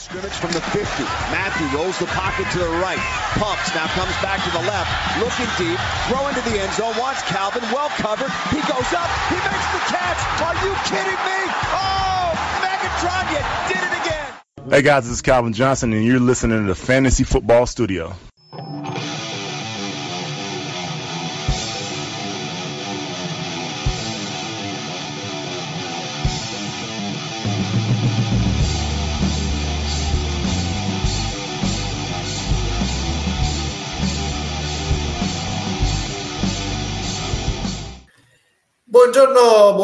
Scrimmage from the 50. Matthew rolls the pocket to the right. Pumps, now comes back to the left. Looking deep. Throw into the end zone. Wants Calvin. Well covered. He goes up. He makes the catch. Are you kidding me? Oh, Megatron, you did it again. Hey guys, this is Calvin Johnson, and you're listening to the Fantasy Football Studio.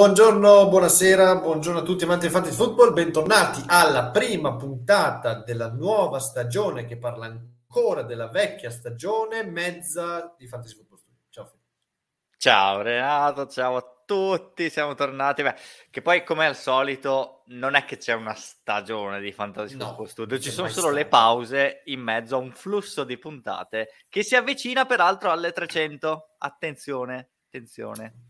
Buongiorno, buonasera, buongiorno a tutti amanti del fantasy football, bentornati alla prima puntata della nuova stagione che parla ancora della vecchia stagione, mezza di fantasy football. Ciao Ciao Renato, ciao a tutti, siamo tornati. Beh, che poi come al solito non è che c'è una stagione di Fantasy no, Football Studio, ci sono solo stato. le pause in mezzo a un flusso di puntate che si avvicina peraltro alle 300. Attenzione, attenzione.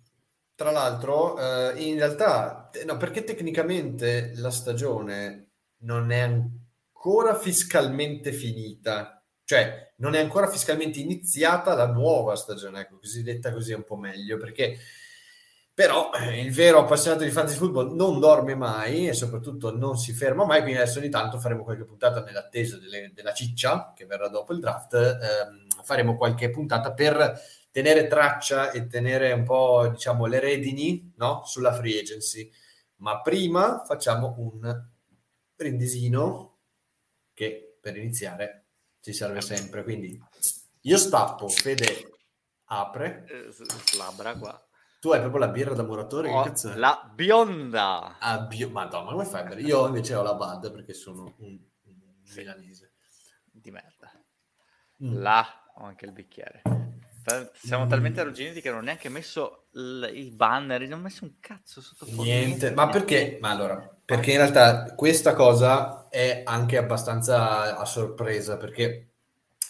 Tra l'altro, eh, in realtà, no, perché tecnicamente la stagione non è ancora fiscalmente finita, cioè non è ancora fiscalmente iniziata la nuova stagione, ecco, così detta così è un po' meglio, perché però eh, il vero appassionato di fantasy football non dorme mai e soprattutto non si ferma mai, quindi adesso ogni tanto faremo qualche puntata nell'attesa delle, della ciccia che verrà dopo il draft, ehm, faremo qualche puntata per tenere traccia e tenere un po', diciamo, le redini no? sulla free agency. Ma prima facciamo un brindisino che per iniziare ci serve sempre. Quindi io stappo, Fede apre. Eh, slabra qua. Tu hai proprio la birra da muratore? Oh, la bionda. Ah, bio... Madonna, come fai? Io invece ho la Bad perché sono un, un milanese. Di merda. Mm. Là ho anche il bicchiere. Siamo talmente arrugginiti che non ho neanche messo l- il banner, non ho messo un cazzo sotto fuoco. Niente, ma perché? Ma allora, perché in realtà questa cosa è anche abbastanza a sorpresa, perché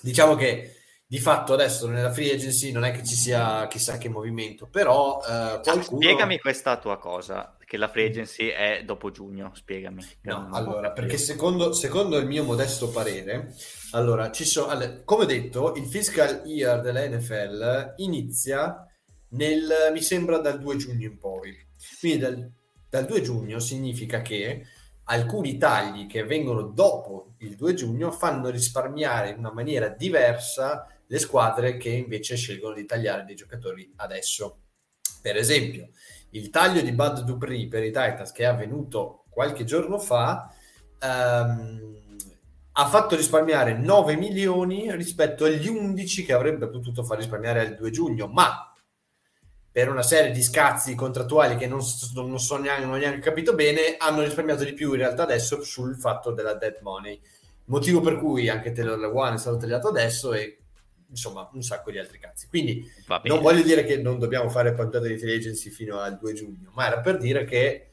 diciamo che di fatto adesso nella free agency non è che ci sia chissà che movimento, però eh, ah, qualcuno... Spiegami questa tua cosa, che la free agency è dopo giugno, spiegami. No, allora, perché secondo, secondo, il mio modesto parere, allora, ci sono, allora, come ho detto, il fiscal year della NFL inizia nel, mi sembra, dal 2 giugno in poi. Quindi dal, dal 2 giugno significa che alcuni tagli che vengono dopo il 2 giugno fanno risparmiare in una maniera diversa le squadre che invece scelgono di tagliare dei giocatori adesso. Per esempio, il taglio di Bud Dupree per i Titans che è avvenuto qualche giorno fa ehm, ha fatto risparmiare 9 milioni rispetto agli 11 che avrebbe potuto far risparmiare il 2 giugno, ma per una serie di scazzi contrattuali che non, non, so neanche, non neanche capito bene, hanno risparmiato di più in realtà adesso sul fatto della dead money. Motivo per cui anche Taylor One è stato tagliato adesso e insomma un sacco di altri cazzi. Quindi non voglio dire che non dobbiamo fare puntate di free agency fino al 2 giugno, ma era per dire che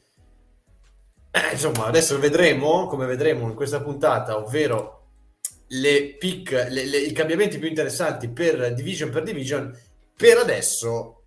eh, insomma adesso vedremo, come vedremo in questa puntata, ovvero le pick, le, le, i cambiamenti più interessanti per division per division, per adesso.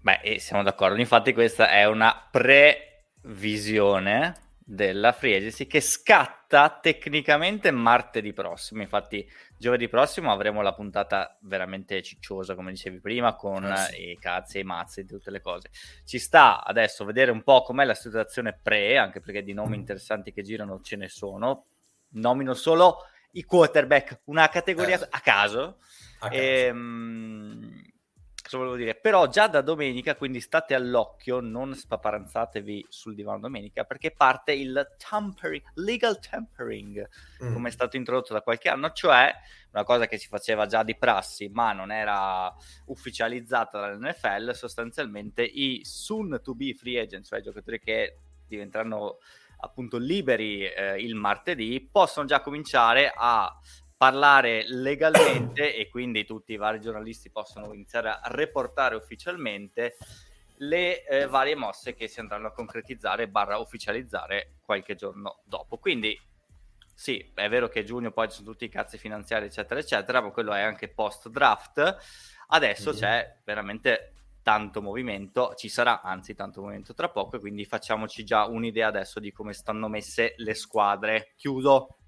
Beh, siamo d'accordo, infatti questa è una previsione della free agency che scatta tecnicamente martedì prossimo. Infatti, giovedì prossimo avremo la puntata veramente cicciosa, come dicevi prima, con eh sì. i cazzi e i mazzi e tutte le cose. Ci sta adesso vedere un po' com'è la situazione pre, anche perché di nomi mm. interessanti che girano ce ne sono. Nomino solo i quarterback, una categoria eh. a caso. A caso. E, um, cosa volevo dire? Però già da domenica, quindi state all'occhio, non spaparanzatevi sul divano domenica, perché parte il tampering, legal tampering, mm. come è stato introdotto da qualche anno, cioè una cosa che si faceva già di prassi, ma non era ufficializzata dall'NFL, sostanzialmente i soon to be free agents, cioè i giocatori che diventeranno appunto liberi eh, il martedì, possono già cominciare a parlare legalmente e quindi tutti i vari giornalisti possono iniziare a reportare ufficialmente le eh, varie mosse che si andranno a concretizzare barra ufficializzare qualche giorno dopo. Quindi sì, è vero che giugno poi ci sono tutti i cazzi finanziari eccetera eccetera, ma quello è anche post draft. Adesso mm-hmm. c'è veramente tanto movimento, ci sarà anzi tanto movimento tra poco, quindi facciamoci già un'idea adesso di come stanno messe le squadre. Chiudo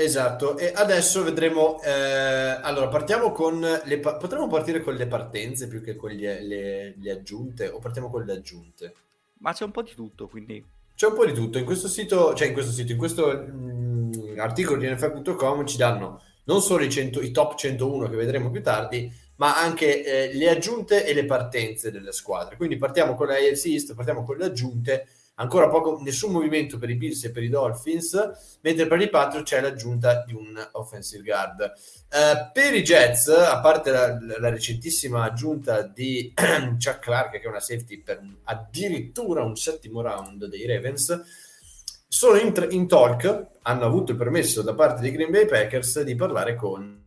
Esatto, e adesso vedremo. Eh, allora, partiamo con le. Potremmo partire con le partenze più che con le, le, le, aggiunte, o partiamo con le aggiunte? Ma c'è un po' di tutto, quindi. C'è un po' di tutto. In questo sito, cioè in questo sito, in questo mh, mm, articolo di nfl.com ci danno non solo i, 100, i, top 101 che vedremo più tardi, ma anche eh, le aggiunte e le partenze delle squadre. Quindi partiamo con la AFC East, partiamo con le aggiunte ancora poco, nessun movimento per i Bills e per i Dolphins, mentre per i Patriots c'è l'aggiunta di un offensive guard. Eh, per i Jets, a parte la, la recentissima aggiunta di Chuck Clark, che è una safety per addirittura un settimo round dei Ravens, sono in, in talk, hanno avuto il permesso da parte dei Green Bay Packers di parlare con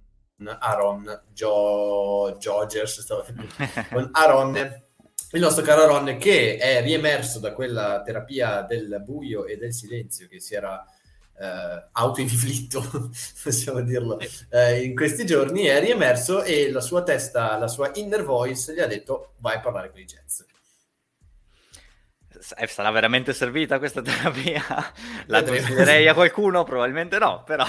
Aaron jo- Jogers, con Aaron il nostro caro Ron che è riemerso da quella terapia del buio e del silenzio che si era eh, autoinflitto, possiamo dirlo, eh, in questi giorni, è riemerso e la sua testa, la sua inner voice gli ha detto vai a parlare con i jazz. Eh, sarà veramente servita questa terapia? La consiglierei a qualcuno? Probabilmente no, però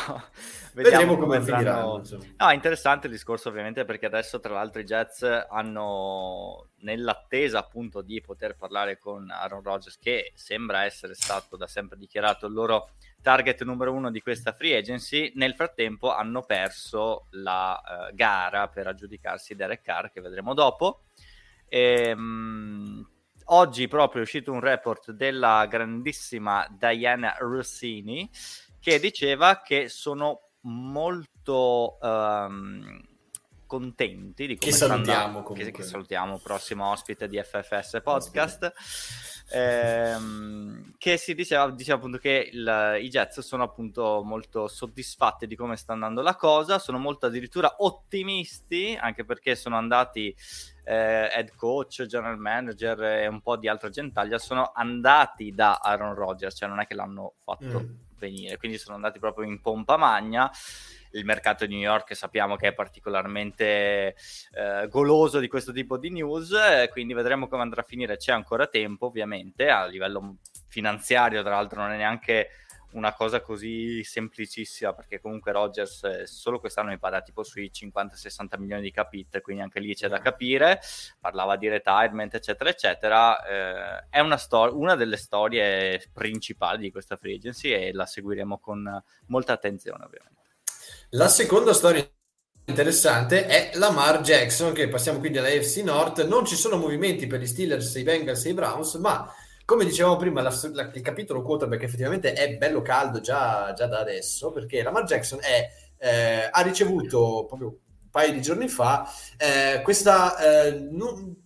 Vediamo, Vedremo come finiranno. No, è interessante il discorso ovviamente perché adesso tra l'altro i Jets hanno nell'attesa appunto di poter parlare con Aaron Rodgers che sembra essere stato da sempre dichiarato il loro target numero uno di questa free agency, nel frattempo hanno perso la uh, gara per aggiudicarsi Derek Carr che vedremo dopo. E, um, oggi proprio è uscito un report della grandissima Diana Rossini che diceva che sono molto um, contenti di come che salutiamo che, che, salutiamo prossimo ospite di FFS Podcast. Ehm, che si diceva, diceva appunto che il, i Jets sono appunto molto soddisfatti di come sta andando la cosa sono molto addirittura ottimisti anche perché sono andati eh, head coach, general manager e un po' di altra gentaglia sono andati da Aaron Rodgers cioè non è che l'hanno fatto mm venire, quindi sono andati proprio in pompa magna. Il mercato di New York sappiamo che è particolarmente eh, goloso di questo tipo di news, eh, quindi vedremo come andrà a finire. C'è ancora tempo, ovviamente, a livello finanziario, tra l'altro, non è neanche una cosa così semplicissima perché comunque Rogers eh, solo quest'anno mi pare tipo sui 50-60 milioni di capit quindi anche lì c'è da capire. Parlava di retirement eccetera eccetera. Eh, è una, stor- una delle storie principali di questa free agency e la seguiremo con molta attenzione ovviamente. La seconda storia interessante è Lamar Jackson che passiamo quindi alla AFC North. Non ci sono movimenti per gli Steelers, i Bengals e i Browns ma come dicevamo prima, la, la, il capitolo quarterback effettivamente è bello caldo già, già da adesso, perché Lamar Jackson è, eh, ha ricevuto proprio un paio di giorni fa eh, questo eh,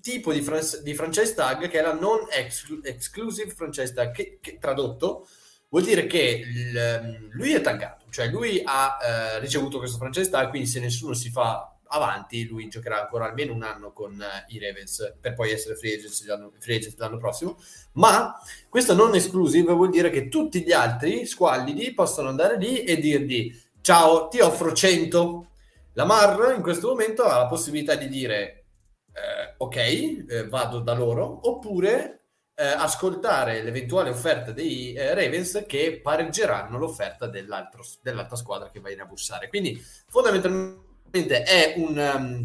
tipo di, fran- di, franchise tag che è la non exclu- exclusive franchise tag, che, che tradotto vuol dire che il, lui è taggato, cioè lui ha eh, ricevuto questo franchise tag, quindi se nessuno si fa avanti, lui giocherà ancora almeno un anno con uh, i Ravens per poi essere free agent, l'anno, free agent l'anno prossimo. Ma questo non exclusive vuol dire che tutti gli altri squallidi possono andare lì e dirgli ciao, ti offro 100. La Mar in questo momento ha la possibilità di dire eh, ok, eh, vado da loro, oppure eh, ascoltare l'eventuale offerta dei eh, Ravens che pareggeranno l'offerta dell'altra squadra che va in a bussare. Quindi fondamentalmente è un, um,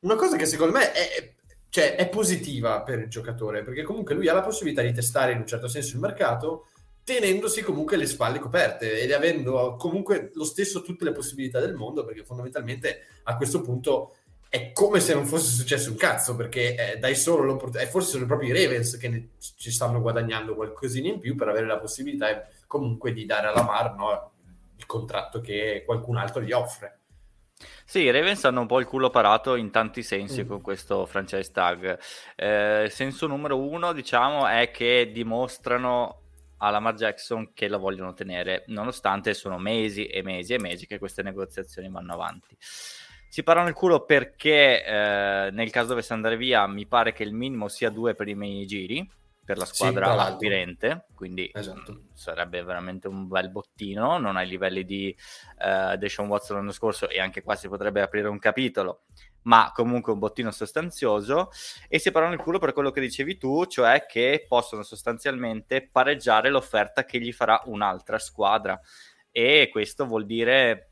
una cosa che secondo me è, cioè, è positiva per il giocatore, perché comunque lui ha la possibilità di testare in un certo senso il mercato tenendosi comunque le spalle coperte ed avendo comunque lo stesso tutte le possibilità del mondo, perché fondamentalmente a questo punto è come se non fosse successo un cazzo, perché eh, dai solo l'opportunità, e forse sono proprio i Ravens che ne, ci stanno guadagnando qualcosina in più per avere la possibilità comunque di dare alla Mar no, il contratto che qualcun altro gli offre. Sì, i Ravens hanno un po' il culo parato in tanti sensi mm. con questo franchise tag. Eh, senso numero uno, diciamo, è che dimostrano a Lamar Jackson che la vogliono tenere, nonostante sono mesi e mesi e mesi che queste negoziazioni vanno avanti. Si parlano il culo perché eh, nel caso dovesse andare via, mi pare che il minimo sia due per i miei giri, per la squadra sì, aspirente, quindi esatto. mh, sarebbe veramente un bel bottino, non ai livelli di uh, Deshaun Watson l'anno scorso e anche qua si potrebbe aprire un capitolo, ma comunque un bottino sostanzioso. E si parlano il culo per quello che dicevi tu, cioè che possono sostanzialmente pareggiare l'offerta che gli farà un'altra squadra. E questo vuol dire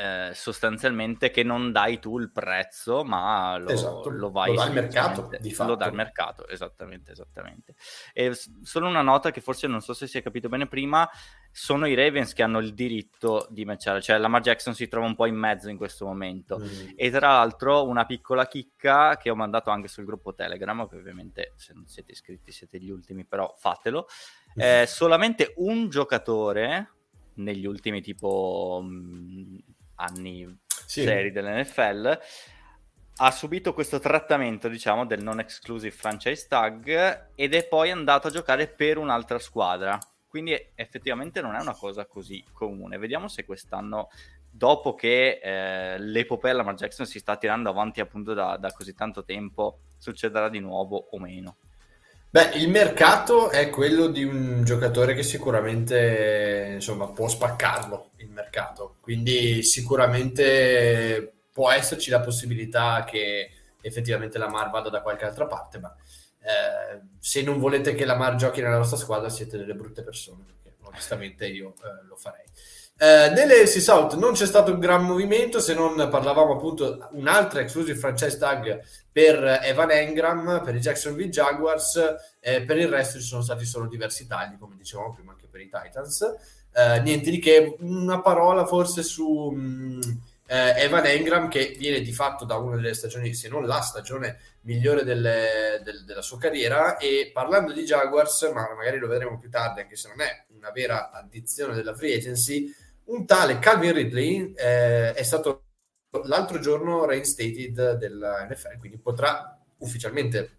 eh, sostanzialmente che non dai tu il prezzo, ma lo, esatto. lo vai lo il mercato, di fatto. Lo dà il mercato, esattamente, esattamente. E solo una nota che forse non so se si è capito bene prima, sono i Ravens che hanno il diritto di matchare, cioè Lamar Jackson si trova un po' in mezzo in questo momento. Mm. E tra l'altro una piccola chicca che ho mandato anche sul gruppo Telegram, che ovviamente se non siete iscritti siete gli ultimi, però fatelo. Mm. Eh, solamente un giocatore negli ultimi tipo mh, anni sì. seri dell'NFL, ha subito questo trattamento, diciamo, del non exclusive franchise tag ed è poi andato a giocare per un'altra squadra. Quindi effettivamente non è una cosa così comune. Vediamo se quest'anno, dopo che eh, l'epopea Lamar Jackson si sta tirando avanti appunto da, da così tanto tempo, succederà di nuovo o meno. Beh, il mercato è quello di un giocatore che sicuramente insomma, può spaccarlo il mercato, quindi sicuramente può esserci la possibilità che effettivamente la Mar vada da qualche altra parte, ma eh, se non volete che la Mar giochi nella vostra squadra siete delle brutte persone, perché onestamente io eh, lo farei. Eh, nelle South non c'è stato un gran movimento se non parlavamo appunto un'altra exclusive franchise tag per Evan Engram per i Jacksonville Jaguars eh, per il resto ci sono stati solo diversi tagli come dicevamo prima anche per i Titans. Eh, niente di che una parola forse su mh, mm, eh, Evan Engram che viene di fatto da una delle stagioni se non la stagione migliore delle, del, della sua carriera e parlando di Jaguars ma magari lo vedremo più tardi anche se non è una vera addizione della free agency un tale Calvin Ridley eh, è stato l'altro giorno reinstated della NFL, quindi potrà ufficialmente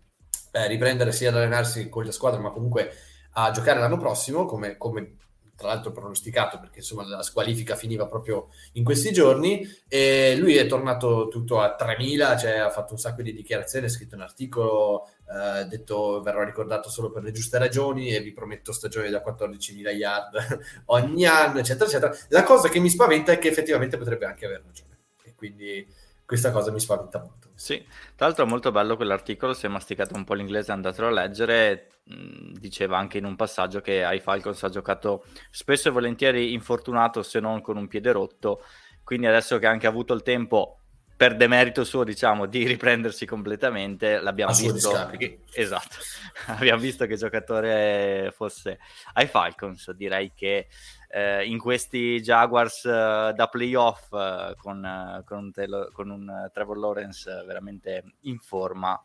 eh, riprendere sia ad allenarsi con la squadra, ma comunque a giocare l'anno prossimo, come, come tra l'altro pronosticato perché insomma la squalifica finiva proprio in questi giorni. E lui è tornato tutto a 3000 cioè ha fatto un sacco di dichiarazioni ha scritto un articolo eh, detto verrò ricordato solo per le giuste ragioni e vi prometto stagioni da 14.000 yard ogni anno eccetera eccetera. La cosa che mi spaventa è che effettivamente potrebbe anche aver ragione. E quindi questa cosa mi spaventa molto. Sì, tra l'altro è molto bello quell'articolo, se masticato un po' l'inglese andatelo a leggere, diceva anche in un passaggio che ai Falcons ha giocato spesso e volentieri infortunato se non con un piede rotto, quindi adesso che ha anche avuto il tempo per demerito suo, diciamo, di riprendersi completamente, l'abbiamo visto. Che, esatto, abbiamo visto che giocatore fosse ai Falcons. Direi che eh, in questi Jaguars uh, da playoff uh, con, uh, con, un Taylor, con, un Trevor Lawrence veramente in forma,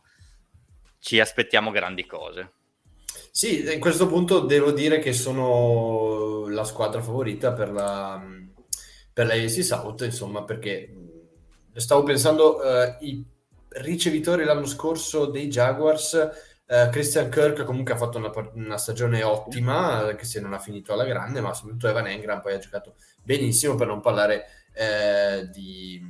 ci aspettiamo grandi cose. Sì, in questo punto devo dire che sono la squadra favorita per la, per la South, insomma, perché stavo pensando uh, i ricevitori l'anno scorso dei Jaguars uh, Christian Kirk comunque ha fatto una, una, stagione ottima anche se non ha finito alla grande ma soprattutto Evan Engram poi ha giocato benissimo per non parlare uh, di,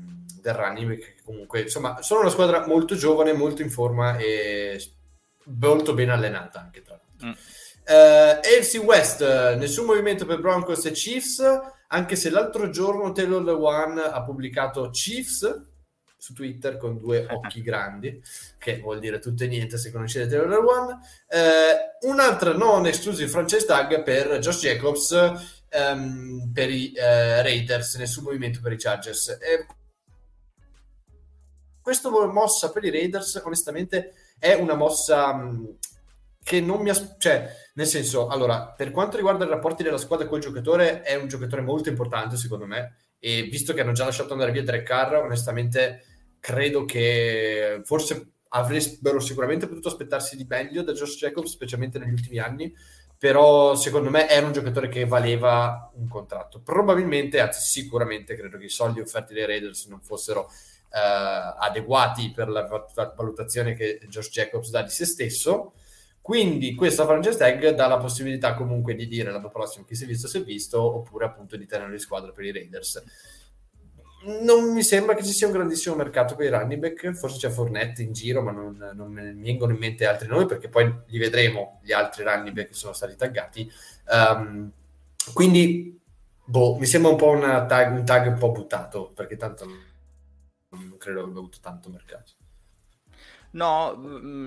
del running che comunque insomma sono una squadra molto giovane molto in forma e molto ben allenata anche tra l'altro mm. Uh, AFC West, nessun movimento per Broncos e Chiefs anche se l'altro giorno Taylor Lewan ha pubblicato Chiefs su Twitter con due occhi grandi, che vuol dire tutto e niente se conoscete Taylor Lewan. Eh, un'altra non exclusive franchise tag per Josh Jacobs ehm, per i eh, Raiders, nessun movimento per i Chargers. Eh, questa mossa per i Raiders, onestamente, è una mossa mh, che non mi aspetta, cioè, nel senso, allora, per quanto riguarda i rapporti della squadra col giocatore, è un giocatore molto importante, secondo me, e visto che hanno già lasciato andare via Drake Carr, onestamente, credo che forse avrebbero sicuramente potuto aspettarsi di meglio da Josh Jacobs, specialmente negli ultimi anni, però secondo me era un giocatore che valeva un contratto. Probabilmente, anzi sicuramente, credo che i soldi offerti dai Raiders non fossero eh, adeguati per la valutazione che Josh Jacobs dà di se stesso, quindi questa franchise tag dà la possibilità comunque di dire l'anno prossimo chi si è visto si è visto, oppure appunto di tenere in squadra per i Raiders. Non mi sembra che ci sia un grandissimo mercato per i running back, forse c'è Fornette in giro, ma non, non ne vengono in mente altri nomi perché poi li vedremo gli altri running back che sono stati taggati. Um, quindi, boh, mi sembra un po' tag, un tag un po' buttato perché tanto non credo abbia avuto tanto mercato. No,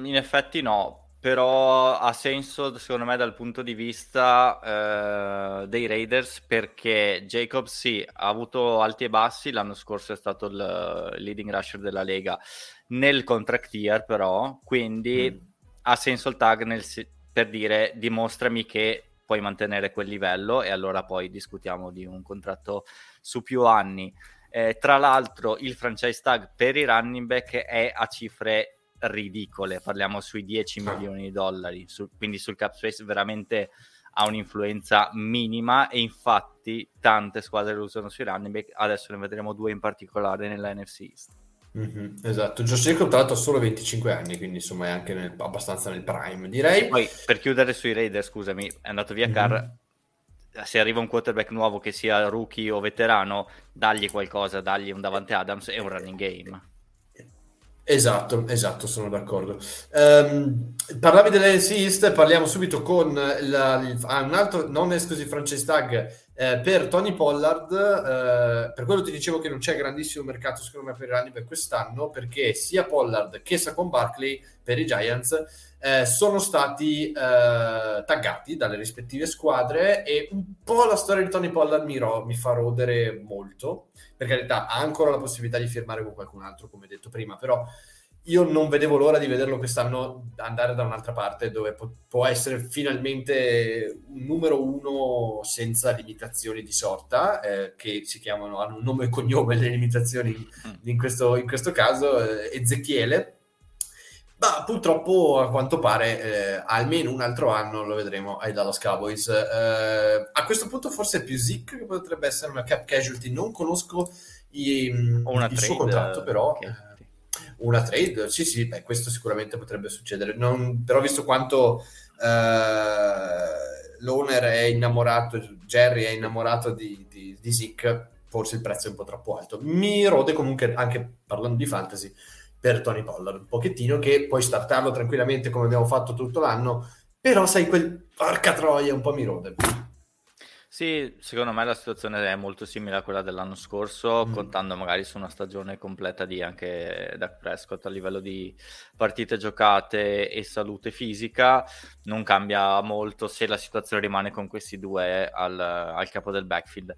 in effetti no però ha senso secondo me dal punto di vista eh, dei Raiders perché Jacobs sì, ha avuto alti e bassi, l'anno scorso è stato il leading rusher della Lega nel contract year però, quindi mm. ha senso il tag nel, per dire dimostrami che puoi mantenere quel livello e allora poi discutiamo di un contratto su più anni. Eh, tra l'altro il franchise tag per i running back è a cifre ridicole, parliamo sui 10 milioni di dollari, su, quindi sul cap space veramente ha un'influenza minima e infatti tante squadre lo usano sui running back, adesso ne vedremo due in particolare nella NFC East. Mm-hmm, esatto, Josh Jacob tra l'altro ha solo 25 anni, quindi insomma è anche nel, abbastanza nel prime, direi. Poi per chiudere sui Raiders, scusami, è andato via mm-hmm. Carr, se arriva un quarterback nuovo che sia rookie o veterano, dagli qualcosa, dagli un Davante Adams e un running game. Esatto, esatto, sono d'accordo. Um, parlavi dell'NC East, parliamo subito con la, ah, un altro non esclusive franchise tag eh, per Tony Pollard. Eh, per quello ti dicevo che non c'è grandissimo mercato secondo me per i running per quest'anno, perché sia Pollard che Saquon Barkley per i Giants eh, sono stati eh, taggati dalle rispettive squadre e un po' la storia di Tony Pollard mi, ro- mi fa rodere molto per carità, ha ancora la possibilità di firmare con qualcun altro, come detto prima, però io non vedevo l'ora di vederlo quest'anno andare da un'altra parte dove po- può essere finalmente un numero uno senza limitazioni di sorta, eh, che si chiamano, hanno un nome e cognome le limitazioni in questo, in questo caso, eh, Ezechiele ma purtroppo a quanto pare eh, almeno un altro anno lo vedremo ai Dallas Cowboys. Eh, a questo punto forse è più Zick che potrebbe essere una cap casualty. Non conosco i, il trade, suo contratto, però okay. Una trade, sì, sì, beh, questo sicuramente potrebbe succedere. Non, però visto quanto eh, l'owner è innamorato, Jerry è innamorato di, di, di Zick, forse il prezzo è un po' troppo alto. Mi rode comunque anche parlando di fantasy per Tony Pollard, un pochettino che puoi startarlo tranquillamente come abbiamo fatto tutto l'anno, però sai quel porca troia un po' mi rode. Sì, secondo me la situazione è molto simile a quella dell'anno scorso, mm. contando magari su una stagione completa di anche Dak Prescott a livello di partite giocate e salute fisica. Non cambia molto se la situazione rimane con questi due al, al capo del backfield.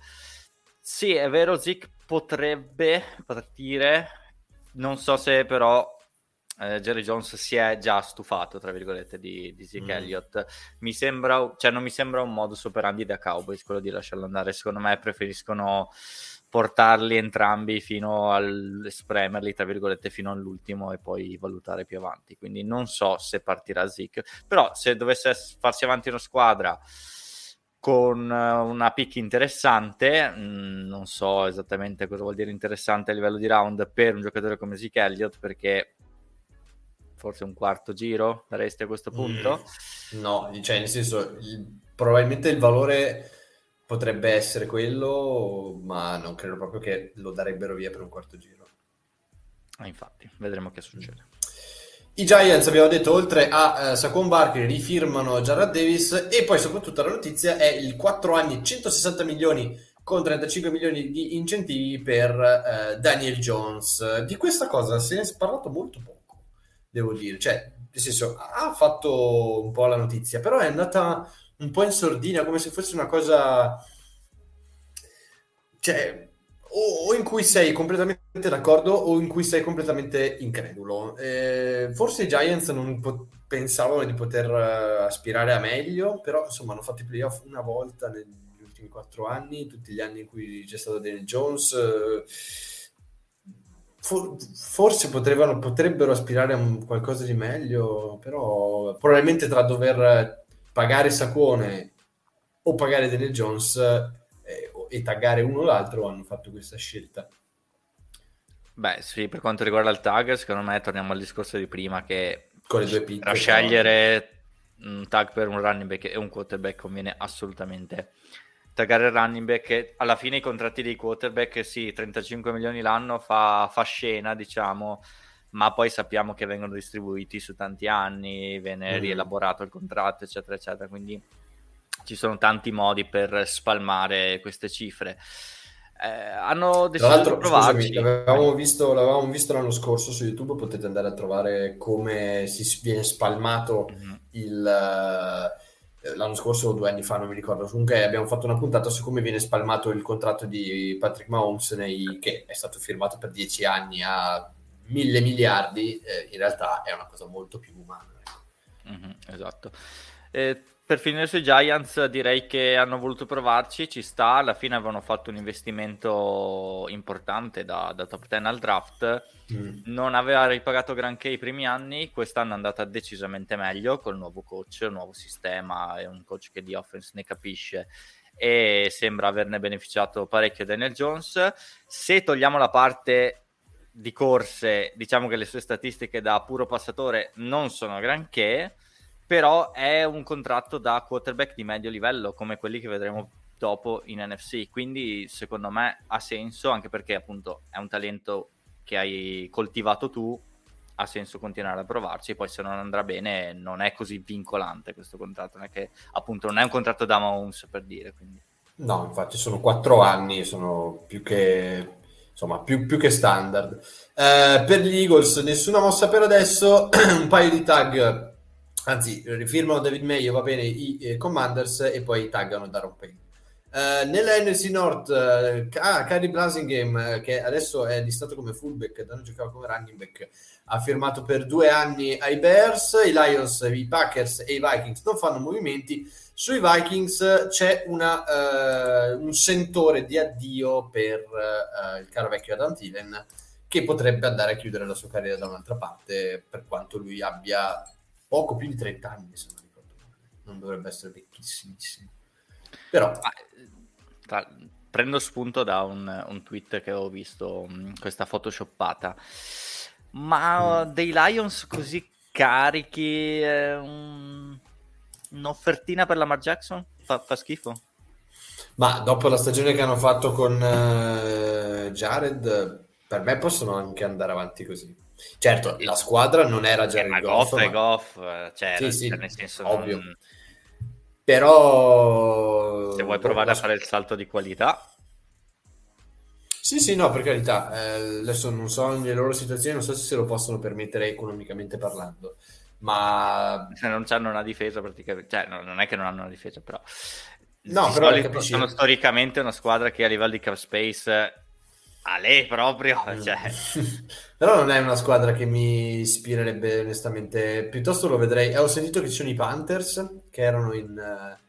Sì, è vero, Zic potrebbe partire non so se però eh, Jerry Jones si è già stufato, tra virgolette, di, di Zeke mm. Elliott. Mi sembra, cioè non mi sembra un modus operandi da Cowboys quello di lasciarlo andare. Secondo me preferiscono portarli entrambi fino al spremerli, tra virgolette, fino all'ultimo e poi valutare più avanti. Quindi non so se partirà Zeke, però se dovesse farsi avanti una squadra con eh, una pick interessante, mm, non so esattamente cosa vuol dire interessante a livello di round per un giocatore come Zeke Elliott perché forse un quarto giro daresti a questo mm, punto? Mm, no, cioè nel senso il, probabilmente il valore potrebbe essere quello, ma non credo proprio che lo darebbero via per un quarto giro. Ah, infatti, vedremo che succede. I Giants, abbiamo detto, oltre a uh, Saquon Barkley, rifirmano Jared Davis e poi soprattutto la notizia è il 4 anni, 160 milioni con 35 milioni di incentivi per uh, Daniel Jones. Di questa cosa se ne è parlato molto poco, devo dire. Cioè, nel senso, ha fatto un po' la notizia, però è andata un po' in sordina, come se fosse una cosa... Cioè, o, in cui sei completamente d'accordo o in cui sei completamente incredulo. Eh, forse i Giants non po- pensavano di poter uh, aspirare a meglio, però insomma hanno fatto i playoff una volta negli ultimi quattro anni, tutti gli anni in cui c'è stato Daniel Jones. Uh, for- forse potrebbero, potrebbero aspirare a un qualcosa di meglio, però probabilmente tra dover pagare Sacone o pagare Daniel Jones e taggare uno o l'altro hanno fatto questa scelta. Beh, sì, per quanto riguarda il tag, secondo me torniamo al discorso di prima che con le due pick, a scegliere un tag per un running back e un quarterback conviene assolutamente taggare il running back. Alla fine i contratti dei quarterback, sì, 35 milioni l'anno fa, fa scena, diciamo, ma poi sappiamo che vengono distribuiti su tanti anni, viene mm. rielaborato il contratto, eccetera, eccetera. Quindi ci sono tanti modi per spalmare queste cifre. eh, hanno deciso di provarci. Scusami, l'avevamo, visto, l'avevamo visto l'anno scorso su YouTube, potete andare a trovare come si viene spalmato mm-hmm. il... Eh, l'anno scorso o due anni fa, non mi ricordo. Comunque abbiamo fatto una puntata su come viene spalmato il contratto di Patrick Mahomes, nei, che è stato firmato per dieci anni a mille miliardi. Eh, in realtà è una cosa molto più umana. Mm-hmm, esatto. Eh, per finire sui Giants direi che hanno voluto provarci, ci sta, alla fine avevano fatto un investimento importante da, da top 10 al draft, mm. non aveva ripagato granché i primi anni, quest'anno è andata decisamente meglio col nuovo coach, un nuovo sistema, è un coach che di offense ne capisce e sembra averne beneficiato parecchio Daniel Jones. Se togliamo la parte di corse, diciamo che le sue statistiche da puro passatore non sono granché, però è un contratto da quarterback di medio livello come quelli che vedremo dopo in NFC quindi secondo me ha senso anche perché appunto è un talento che hai coltivato tu ha senso continuare a provarci poi se non andrà bene non è così vincolante questo contratto non è che appunto non è un contratto da Mahomes per dire quindi. no infatti sono quattro anni sono più che insomma più, più che standard. Eh, per gli Eagles nessuna mossa per adesso. Un paio di tag anzi rifirmano David Mayo va bene i eh, Commanders e poi taggano Daron Payne. Uh, nella NFC North uh, ah, Kyrie Blasingame uh, che adesso è listato come fullback da non giocava come running back ha firmato per due anni ai Bears i Lions, i Packers e i Vikings non fanno movimenti. Sui Vikings c'è una, un sentore di addio per il caro vecchio Adam Thielen che potrebbe andare a chiudere la sua carriera da un'altra parte per quanto lui abbia poco più di 30 anni, se non ricordo male. Non dovrebbe essere vecchissimissimo. Però... Tra, prendo spunto da un, un, tweet che ho visto, mm, questa photoshoppata. Ma mm. dei Lions così carichi, eh, un, un'offertina per la Mar Jackson? Fa, fa, schifo? Ma dopo la stagione che hanno fatto con uh, Jared, per me possono anche andare avanti così. Certo, la squadra non era già eh, Goff. Ma Goff, cioè, sì, sì, nel senso ovvio. Non... Però... Se vuoi provare a fare il salto di qualità... Sì, sì, no, per carità. Eh, adesso non so le loro situazioni, non so se se lo possono permettere economicamente parlando, ma... Se non hanno una difesa praticamente, cioè no, non è che non hanno una difesa, però... No, però sono storicamente una squadra che a livello di cap space a lei proprio, mm. cioè. Però non è una squadra che mi ispirerebbe onestamente, piuttosto lo vedrei. Ho sentito che ci sono i Panthers che erano in, eh,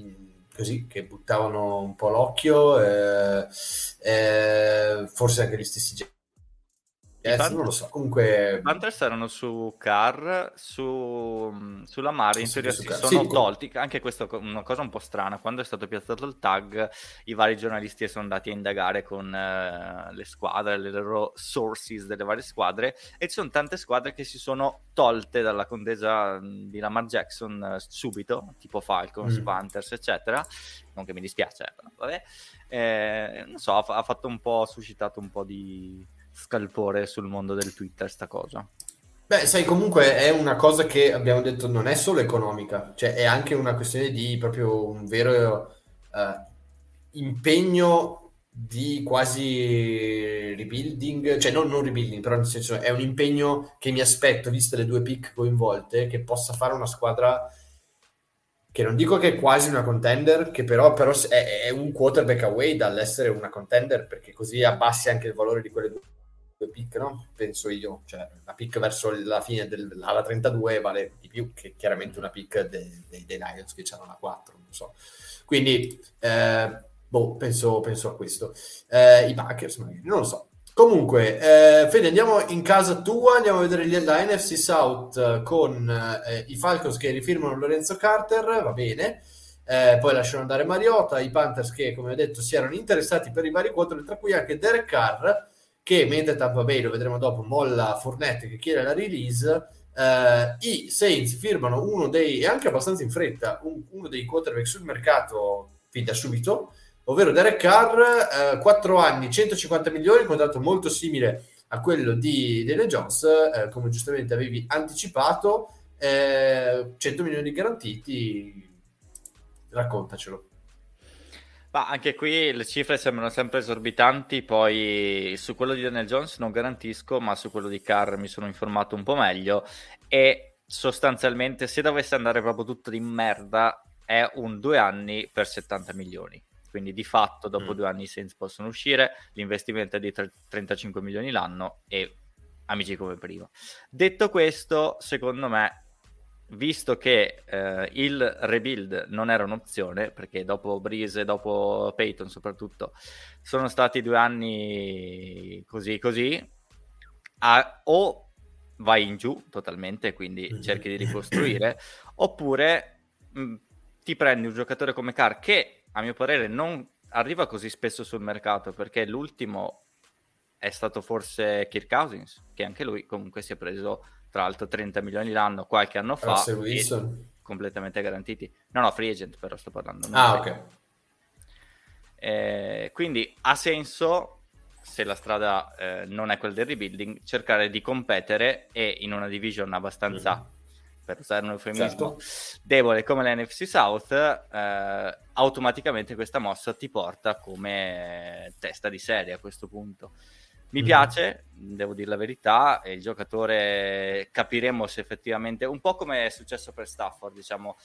in così, che buttavano un po' l'occhio, eh, eh, forse anche gli stessi eh, Panthers, non lo so, comunque... I Panthers erano su Car, su, sulla Mare, in teoria si sono sì, tolti, anche questa è una cosa un po' strana, quando è stato piazzato il tag i vari giornalisti sono andati a indagare con uh, le squadre, le loro sources delle varie squadre e ci sono tante squadre che si sono tolte dalla contesa di Lamar Jackson uh, subito, tipo Falcons, mm. Panthers, eccetera, non che mi dispiace, però vabbè, eh, non so, ha, ha fatto un po', ha suscitato un po' di scalpore sul mondo del Twitter sta cosa. Beh, sai, comunque è una cosa che abbiamo detto non è solo economica, cioè è anche una questione di proprio un vero uh, impegno di quasi rebuilding, cioè non, non rebuilding, però nel senso è un impegno che mi aspetto, viste le due pick coinvolte, che possa fare una squadra che non dico che è quasi una contender, che però, però è, è, un quarterback away dall'essere una contender, perché così abbassi anche il valore di quelle due due pick, no? Penso io, cioè la pick verso la fine della 32 vale di più che chiaramente una pick dei, dei, dei Lions che c'erano la 4, non so. Quindi, eh, boh, penso, penso a questo. Eh, I Packers magari, non lo so. Comunque, eh, Fede, andiamo in casa tua, andiamo a vedere la NFC South con eh, i Falcons che rifirmano Lorenzo Carter, va bene. Eh, poi lasciano andare Mariota, i Panthers che, come ho detto, si erano interessati per i vari quattro, tra cui anche Derek Carr, che mentre Tampa Bay, lo vedremo dopo, molla Fournette che chiede la release, eh, i Saints firmano uno dei, e anche abbastanza in fretta, un, uno dei quarterback sul mercato fin da subito, ovvero Derek Carr, eh, 4 anni, 150 milioni, contratto molto simile a quello di Daniel Jones, eh, come giustamente avevi anticipato, 100 eh, milioni garantiti, raccontacelo. Ma anche qui le cifre sembrano sempre esorbitanti, poi su quello di Daniel Jones non garantisco, ma su quello di Carr mi sono informato un po' meglio e sostanzialmente se dovesse andare proprio tutto di merda è un due anni per 70 milioni. Quindi di fatto dopo mm. due anni i Saints possono uscire, l'investimento è di 35 milioni l'anno e amici come prima. Detto questo, secondo me visto che eh, il rebuild non era un'opzione, perché dopo Breeze dopo Peyton soprattutto sono stati due anni così così, a, o vai in giù totalmente, quindi mm-hmm. cerchi di ricostruire, oppure mh, mm, ti prendi un giocatore come Carr che a mio parere non arriva così spesso sul mercato, perché l'ultimo è stato forse Kirk Cousins, che anche lui comunque si è preso tra l'altro 30 milioni l'anno qualche anno fa, completamente garantiti. No, no, free agent però sto parlando. Ah, ok. Eh, quindi ha senso, se la strada eh, non è quella del rebuilding, cercare di competere e in una division abbastanza, mm-hmm. per usare un eufemismo, certo. debole come l'NFC South, eh, automaticamente questa mossa ti porta come testa di serie a questo punto. Mi mm. piace, devo dire la verità, il giocatore capiremo se effettivamente, un po' come è successo per Stafford, diciamo,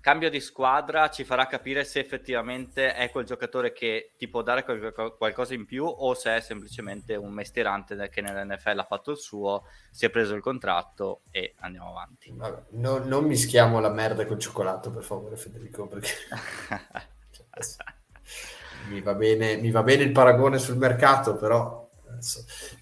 cambio di squadra ci farà capire se effettivamente è quel giocatore che ti può dare qual- qualcosa in più o se è semplicemente un mestierante che nell'NFL ha fatto il suo, si è preso il contratto e andiamo avanti. Vabbè, no, non mischiamo la merda col cioccolato, per favore, Federico, perché... mi, va bene, mi va bene il paragone sul mercato, però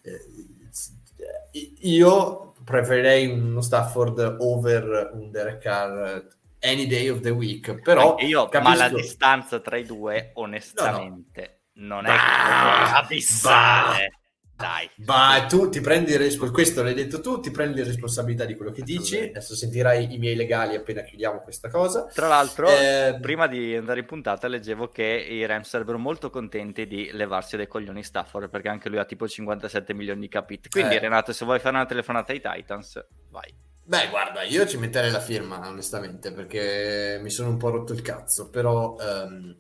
eh, io preferirei uno Stafford over un Derek Carr any day of the week, però Anche io, capisco... ma la distanza tra i due onestamente no, no. non è bah, abissale. Dai. Ma tu ti prendi responsabilità, questo l'hai detto tu, ti prendi responsabilità di quello che dici, adesso sentirai i miei legali appena chiudiamo questa cosa. Tra l'altro, eh... prima di andare in puntata leggevo che i Rams sarebbero molto contenti di levarsi dai coglioni Stafford, perché anche lui ha tipo 57 milioni di capit. Quindi eh... Renato, se vuoi fare una telefonata ai Titans, vai. Beh, guarda, io ci metterei la firma, onestamente, perché mi sono un po' rotto il cazzo, però... Um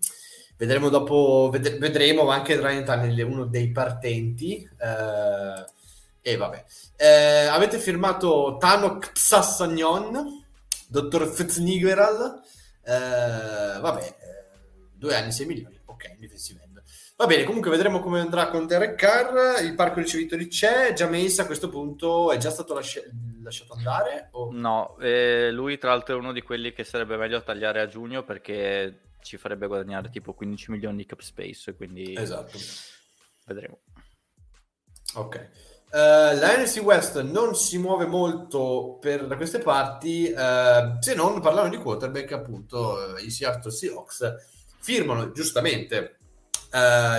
Vedremo dopo, ved- vedremo anche Ryan uno dei partenti. Eh, e vabbè. Eh, avete firmato Tanok Psassagnon, dottor Fitznigveral. Eh, vabbè, eh, due anni, 6 milioni. Ok, defensive end. Va bene, comunque vedremo come andrà con Derek Carr. Il parco ricevitori c'è. Già Mesa a questo punto è già stato lasci- lasciato andare? O... No, eh, lui tra l'altro è uno di quelli che sarebbe meglio tagliare a giugno perché ci farebbe guadagnare tipo 15 milioni di cap space, quindi esatto. vedremo. Ok. Uh, la NFC West non si muove molto per da queste parti, uh, se non parlano di quarterback, appunto, uh, i Seattle Seahawks firmano giustamente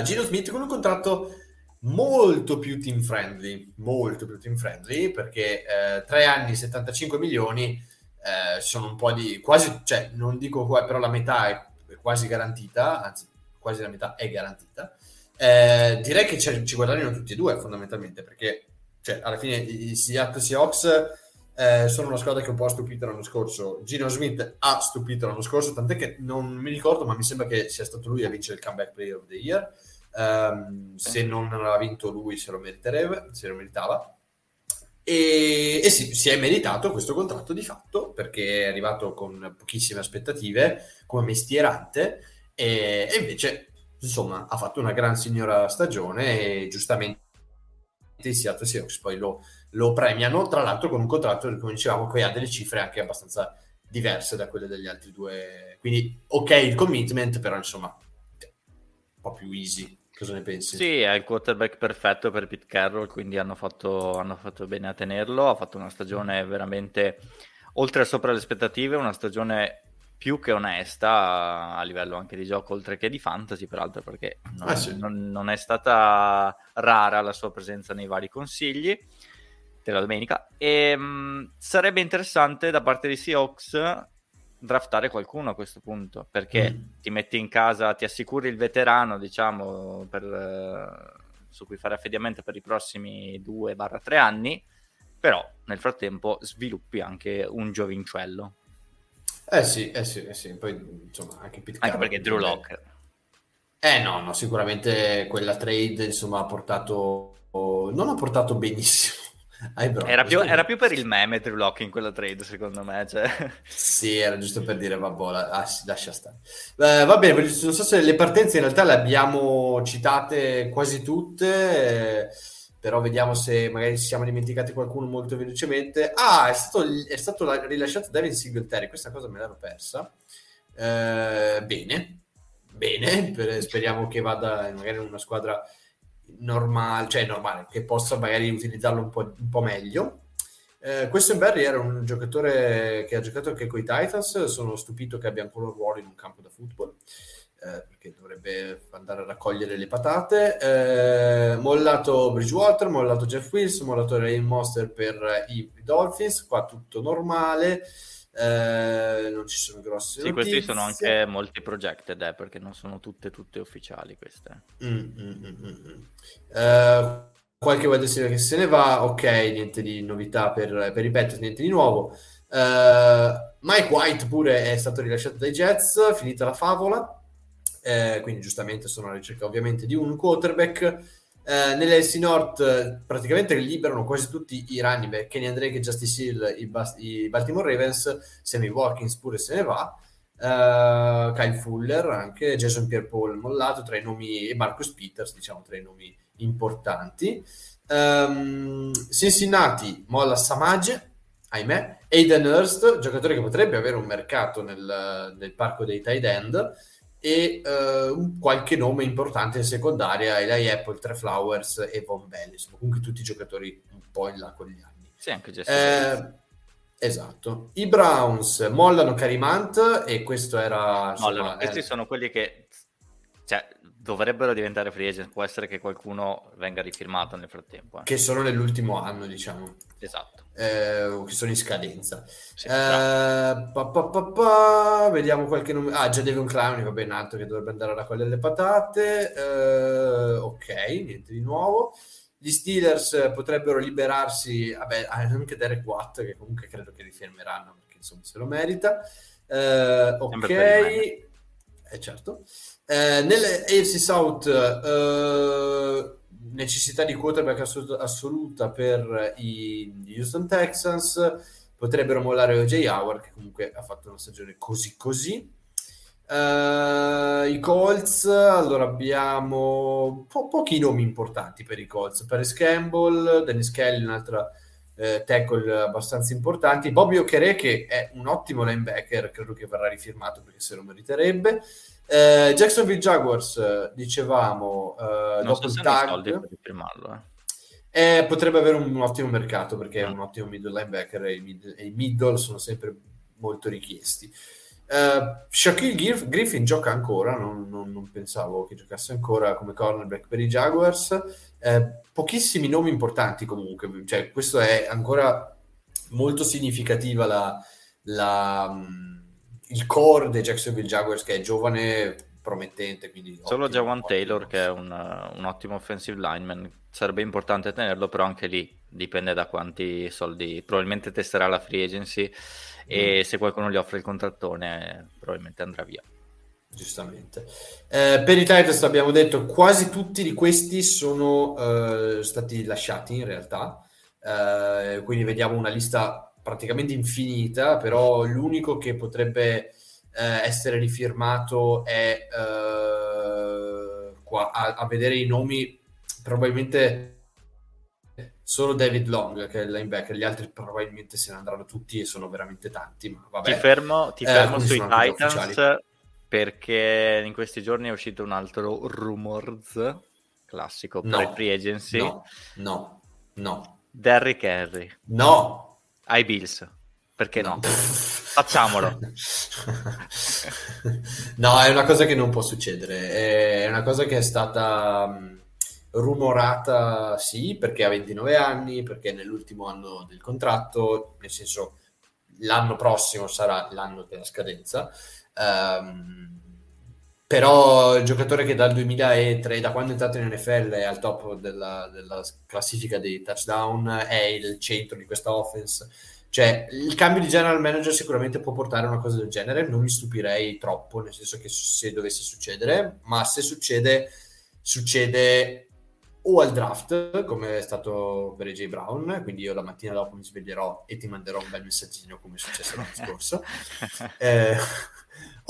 Gino Smith con un contratto molto più team friendly, molto più team friendly, perché tre anni, 75 milioni sono un po' di quasi, cioè non dico qua, però la metà è quasi garantita, anzi quasi la metà è garantita, eh, direi che ci guadagnano tutti e due fondamentalmente perché cioè, alla fine i Seattle Seahawks eh, sono una squadra che un po' ha stupito l'anno scorso. Gino Smith ha stupito l'anno scorso, tant'è che non mi ricordo, ma mi sembra che sia stato lui a vincere il comeback player of the year. Um, se non aveva vinto lui, se lo se lo meritava. E, e sì, si è meritato questo contratto di fatto perché è arrivato con pochissime aspettative come mestierante e, e invece insomma ha fatto una gran signora stagione e giustamente i Seattle Seahawks poi lo, lo, premiano tra l'altro con un contratto come dicevamo che ha delle cifre anche abbastanza diverse da quelle degli altri due. Quindi ok il commitment però insomma un po' più easy Cosa ne pensi? Sì, è il quarterback perfetto per Pete Carroll, quindi hanno fatto, hanno fatto bene a tenerlo. Ha fatto una stagione veramente oltre sopra le aspettative, una stagione più che onesta a livello anche di gioco, oltre che di fantasy, peraltro, perché non, ah, sì. non, non è stata rara la sua presenza nei vari consigli della domenica. E mh, mm, sarebbe interessante da parte di Seahawks draftare qualcuno a questo punto perché mm. ti metti in casa, ti assicuri il veterano, diciamo, per, uh, su cui fare affidamento per i prossimi 2-3 anni, però nel frattempo sviluppi anche un giovincello. Eh sì, eh sì, eh sì. poi insomma anche Pete Anche perché Drew Lock Eh no, no, sicuramente quella trade insomma ha portato, non ha portato benissimo. Era più, era più per il meme Drew Lock in quella trade secondo me. Cioè. Sì, era giusto per dire vabbè, la, ah, lascia stare. Eh, va bene, non so se le partenze in realtà le abbiamo citate quasi tutte. Eh, però vediamo se magari ci siamo dimenticati qualcuno molto velocemente. Ah, è stato, è stato rilasciato Devin Singletary, questa cosa me l'ero persa. Eh, bene, bene, per, speriamo che vada magari in una squadra normale, cioè normale, che possa magari utilizzarlo un po', un po meglio. Eh, questo Berry era un giocatore che ha giocato anche con i Titans, sono stupito che abbia ancora un ruolo in un campo da football eh, perché dovrebbe andare a raccogliere le patate. Eh, mollato Bridgewater, mollato Jeff Wilson, mollato Rain Monster per i Dolphins, qua tutto normale. Eh, non ci sono grosse sì, notizie. questi sono anche molti projected eh, perché non sono tutte, tutte ufficiali queste mm, mm, mm, mm, mm. Eh, qualche receiver che se ne va ok, niente di novità per, per i Patriots, niente di nuovo uh, Mike White pure è stato rilasciato dai Jets finita la favola eh, quindi giustamente sono alla ricerca ovviamente di un quarterback. Eh, nell'LC North praticamente liberano quasi tutti i running back, Kenny Andre, Justice Hill, i, Bas- i, Baltimore Ravens, Sammy Watkins pure se ne va, uh, Kyle Fuller anche, Jason Pierre-Paul mollato tra i nomi, e Marcus Peters, diciamo tra i nomi importanti. Um, Cincinnati molla Samage, ahimè, Aiden Hurst, giocatore che potrebbe avere un mercato nel, nel parco dei tight end, e uh, qualche nome importante in secondaria, Eli Apple, Tre Flowers e Von Bell, insomma comunque tutti giocatori un po' in là con gli anni. Sì, anche eh, Esatto. I Browns mollano Carimant e questo era... Insomma, mollano. Questi eh... sono quelli che cioè, dovrebbero diventare free agent, può essere che qualcuno venga rifirmato nel frattempo. Eh. Che sono nell'ultimo anno, diciamo. Esatto eh, che sono in scadenza. Sì, eh, pa, pa, pa, vediamo qualche nome. Ah, già Devon Clowney, va ben alto che dovrebbe andare a raccogliere le patate. Eh, ok, niente di nuovo. Gli Steelers potrebbero liberarsi, vabbè, anche Derek Watt, che comunque credo che rifermeranno perché insomma se lo merita. Eh, ok, eh, certo. Eh, nelle AFC South, eh, necessità di quarterback assoluta, assoluta per i Houston Texans, potrebbero mollare OJ Howard, che comunque ha fatto una stagione così così. Uh, I Colts, allora abbiamo po- pochi nomi importanti per i Colts. Paris Campbell, Dennis Kelly, un'altra eh, tackle abbastanza importanti. Bobby Okere, che è un ottimo linebacker, credo che verrà rifirmato perché se lo meriterebbe. Eh, Jacksonville Jaguars, dicevamo, eh, dopo so il tag... Eh. eh. potrebbe avere un ottimo mercato perché è un ottimo middle linebacker e i, mid- e i middle sono sempre molto richiesti. Uh, Shaquille Griffin gioca ancora, non, non, non, pensavo che giocasse ancora come cornerback per i Jaguars. Uh, pochissimi nomi importanti comunque, cioè, questo è ancora molto significativa la, la, um, il core dei Jacksonville Jaguars che è giovane, promettente. Quindi Solo Jawan Taylor che è un, un, ottimo offensive lineman, sarebbe importante tenerlo, però anche lì dipende da quanti soldi, probabilmente testerà la free agency mm. e se qualcuno gli offre il contrattone probabilmente andrà via. Giustamente. Eh, per i Titans abbiamo detto quasi tutti di questi sono eh, stati lasciati in realtà, eh, quindi vediamo una lista praticamente infinita, però l'unico che potrebbe eh, essere rifirmato è eh, qua, a, a, vedere i nomi probabilmente solo David Long che è il linebacker, gli altri probabilmente se ne andranno tutti e sono veramente tanti. Ma vabbè. Ti fermo, ti eh, fermo sui Titans perché in questi giorni è uscito un altro rumors classico no, i free agency. No, no, no. Derrick Henry. No, ai Bills. Perché no? Facciamolo. no, è una cosa che non può succedere. È una cosa che è stata rumorata, sì, perché ha 29 anni, perché nell'ultimo anno del contratto, nel senso l'anno prossimo sarà l'anno della scadenza. Um, però il giocatore che dal 2003, da quando è entrato in NFL, è al top della, della classifica dei touchdown, è il centro di questa offense. Cioè, il cambio di general manager sicuramente può portare a una cosa del genere, non mi stupirei troppo, nel senso che se dovesse succedere, ma se succede, succede o al draft, come è stato per AJ Brown, quindi io la mattina dopo mi sveglierò e ti manderò un bel messaggino come è successo l'anno scorso, eh,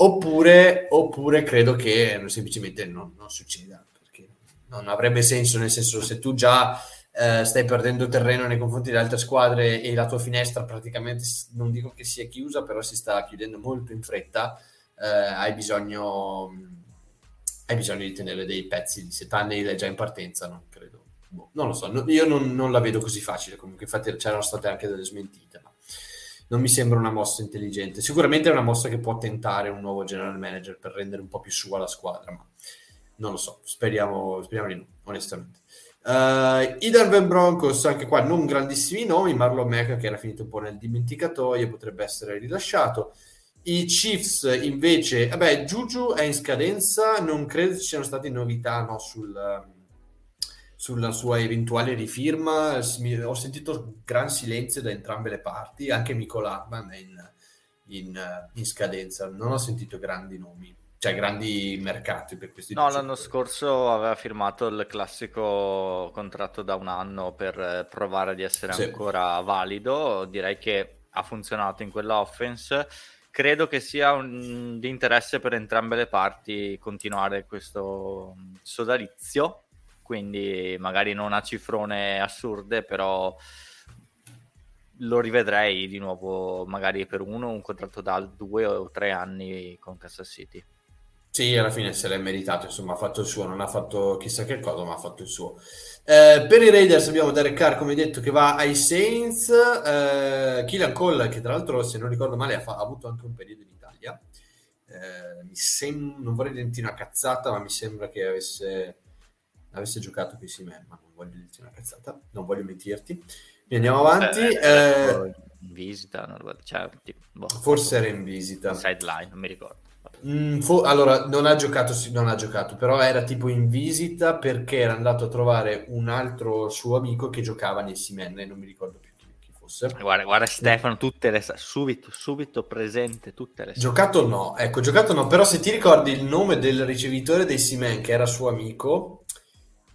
oppure, oppure, credo che semplicemente non, non, succeda, perché non avrebbe senso, nel senso se tu già eh, stai perdendo terreno nei confronti delle altre squadre e la tua finestra praticamente, non dico che sia chiusa, però si sta chiudendo molto in fretta, eh, hai bisogno hai bisogno di tenere dei pezzi di Setanneil già in partenza, non credo. Boh, non lo so, no, io non, non, la vedo così facile, comunque infatti c'erano state anche delle smentite, ma non mi sembra una mossa intelligente. Sicuramente è una mossa che può tentare un nuovo general manager per rendere un po' più sua la squadra, ma non lo so, speriamo, speriamo di no, onestamente. Uh, I Denver Broncos, anche qua non grandissimi nomi, Marlon Mack che era finito un po' nel dimenticatoio, potrebbe essere rilasciato. I Chiefs invece, vabbè, Juju è in scadenza, non credo ci siano state novità no, sul, sulla sua eventuale rifirma. Ho sentito gran silenzio da entrambe le parti, anche Michael Hartman è in, in, in, scadenza, non ho sentito grandi nomi, cioè grandi mercati per questi No, l'anno scorso aveva firmato il classico contratto da un anno per provare di essere sì. ancora valido, direi che ha funzionato in quella offense credo che sia un, di interesse per entrambe le parti continuare questo sodalizio, quindi magari non a cifrone assurde, però lo rivedrei di nuovo magari per uno un contratto da due o tre anni con Kansas City. Sì, alla fine se l'è meritato, insomma, ha fatto il suo, non ha fatto chissà che cosa, ma ha fatto il suo. Eh, per i Raiders abbiamo Derek Carr, come detto, che va ai Saints. Eh, Killian Cole, che tra l'altro, se non ricordo male, ha, fa- ha avuto anche un periodo in Italia. Eh, sem- non vorrei dirti una cazzata, ma mi sembra che avesse, avesse giocato qui sì, ma non voglio dirti una cazzata, non voglio mentirti. Quindi andiamo avanti. Eh, in visita, cioè, tipo, boh, forse era in visita. Sideline, non mi ricordo. Mm, fu- allora, non ha, giocato, non ha giocato, però era tipo in visita perché era andato a trovare un altro suo amico che giocava nel Simenne, non mi ricordo più chi, chi fosse. Guarda, guarda Stefano, tutte le subito, subito presente tutte le Giocato no, ecco, giocato no, però se ti ricordi il nome del ricevitore dei Simen che era suo amico,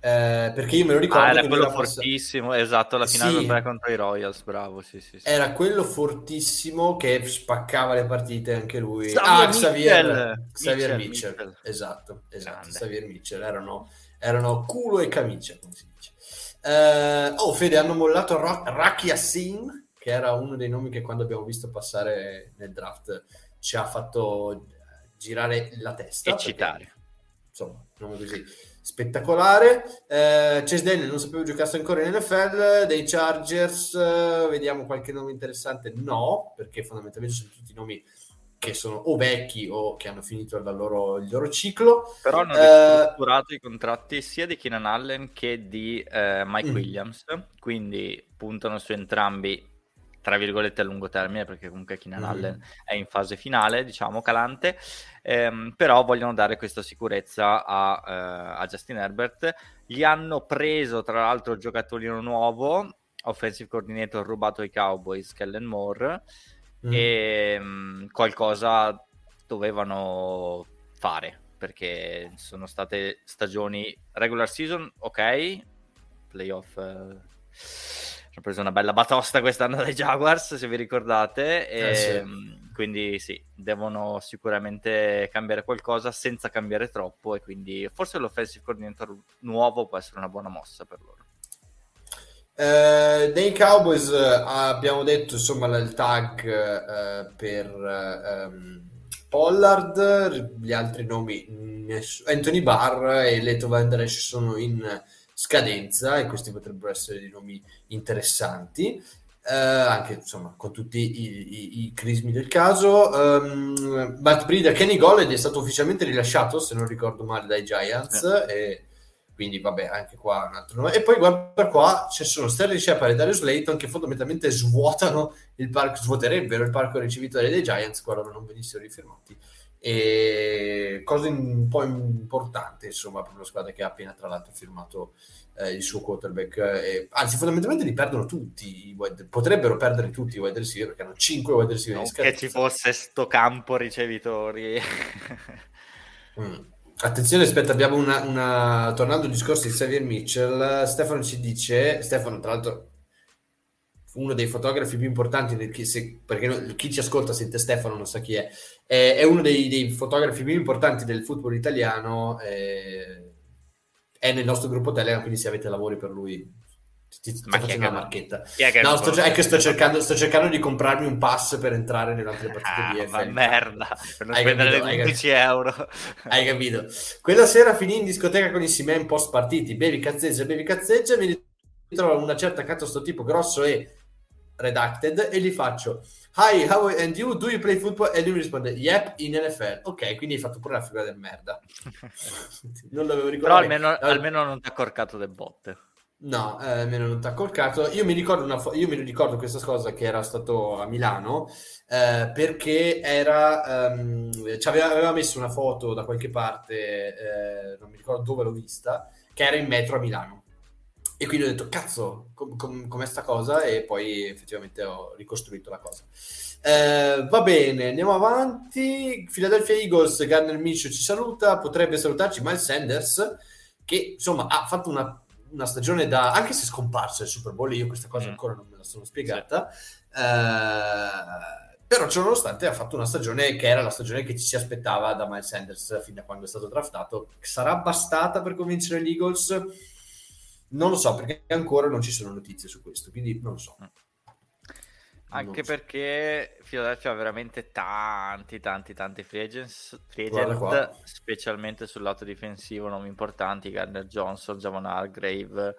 eh, perché io me lo ricordo. Ah, era quello fortissimo, pass... esatto, la finale sì. contro i Royals, bravo, sì, sì, sì, Era quello fortissimo che spaccava le partite anche lui. Xavier ah, Xavier, Xavier Mitchell, Mitchell. esatto, esatto, Xavier Mitchell, erano, erano, culo e camicia, come si dice. Eh, oh, Fede, hanno mollato Ra- Raki Assim, che era uno dei nomi che quando abbiamo visto passare nel draft ci ha fatto girare la testa. E citare. Insomma, nome così spettacolare. Eh, Daniel non sapevo giocasse ancora in NFL, dei Chargers, eh, vediamo qualche nome interessante. No, perché fondamentalmente sono tutti nomi che sono o vecchi o che hanno finito loro, il loro ciclo. Però hanno eh, i contratti sia di Keenan Allen che di eh, Mike mm. Williams, quindi puntano su entrambi tra virgolette a lungo termine, perché comunque Keenan mm. Allen è in fase finale, diciamo, calante, ehm, però vogliono dare questa sicurezza a, uh, a, Justin Herbert. Gli hanno preso, tra l'altro, il giocattolino nuovo, offensive coordinator rubato ai Cowboys, Kellen Moore, mm. e um, qualcosa dovevano fare, perché sono state stagioni regular season, ok, playoff... Uh, hanno preso una bella batosta quest'anno dai Jaguars, se vi ricordate, e, eh sì. Ehm, quindi sì, devono sicuramente cambiare qualcosa senza cambiare troppo e quindi forse l'offensive coordinator nuovo può essere una buona mossa per loro. Eh, dei Cowboys eh, abbiamo detto insomma il tag eh, per ehm, Pollard, gli altri nomi Anthony Barr e Leto Van Der Esch sono in scadenza e questi potrebbero essere dei nomi interessanti. Eh, anche insomma con tutti i, i, i crismi del caso um, Matt Breeder Kenny Golled è stato ufficialmente rilasciato se non ricordo male dai Giants eh. e quindi vabbè anche qua un altro nome e poi guarda qua ci sono Sterling Shepard e Darius Layton che fondamentalmente svuotano il parco svuoterebbero il parco ricevitore dei Giants qualora non venissero rifirmati e cosa un po' importante insomma per una squadra che ha appena tra l'altro firmato eh, il suo quarterback e, anzi fondamentalmente li perdono tutti potrebbero perdere tutti i wide receiver perché hanno 5 wide receiver non che ci fosse sto campo ricevitori mm. Attenzione, aspetta, abbiamo una, una... Tornando al discorso di Xavier Mitchell, Stefano ci dice, Stefano tra l'altro uno dei fotografi più importanti, se, perché chi ci ascolta sente Stefano, non sa chi è, è, è uno dei, dei, fotografi più importanti del football italiano, eh, è nel nostro gruppo Telegram, quindi se avete lavori per lui ti, ti Ma faccio una marchetta. no, sto, è che sto cercando, sto cercando, di comprarmi un pass per entrare nelle altre partite ah, di EFL. Merda, per non hai spendere capito, 15 euro. Hai capito? Quella sera finì in discoteca con i Simen post partiti, bevi cazzeggia, bevi cazzeggia, mi ritrovo una certa cazzo sto tipo grosso e redacted e gli faccio Hi, how and you? Do you play football? E lui mi risponde Yep, in NFL. Ok, quindi hai fatto pure la figura del merda. non l'avevo ricordato. Però almeno, allora... almeno non ti ha corcato le botte. No, eh, almeno non ti ha corcato. Io mi ricordo, una fo- io mi ricordo questa cosa che era stato a Milano eh, perché era, um, ci aveva, aveva, messo una foto da qualche parte, eh, non mi ricordo dove l'ho vista, che era in metro a Milano. E quindi ho detto, cazzo, com- com- com'è sta cosa? E poi effettivamente ho ricostruito la cosa. Eh, va bene, andiamo avanti. Philadelphia Eagles, Garner Minshew ci saluta, potrebbe salutarci Miles Sanders, che insomma ha fatto una, una stagione da... anche se scomparso il Super Bowl, io questa cosa mm. ancora non me la sono spiegata. Sì. Eh, però ciononostante ha fatto una stagione che era la stagione che ci si aspettava da Miles Sanders fin da quando è stato draftato. Sarà bastata per convincere gli Eagles? Non lo so perché ancora non ci sono notizie su questo, quindi non lo so. Mm. Anche so. perché Philadelphia ha veramente tanti, tanti, tanti free, agents, free agent, specialmente sul lato difensivo, nomi importanti, Gardner Johnson, Javon Hargrave,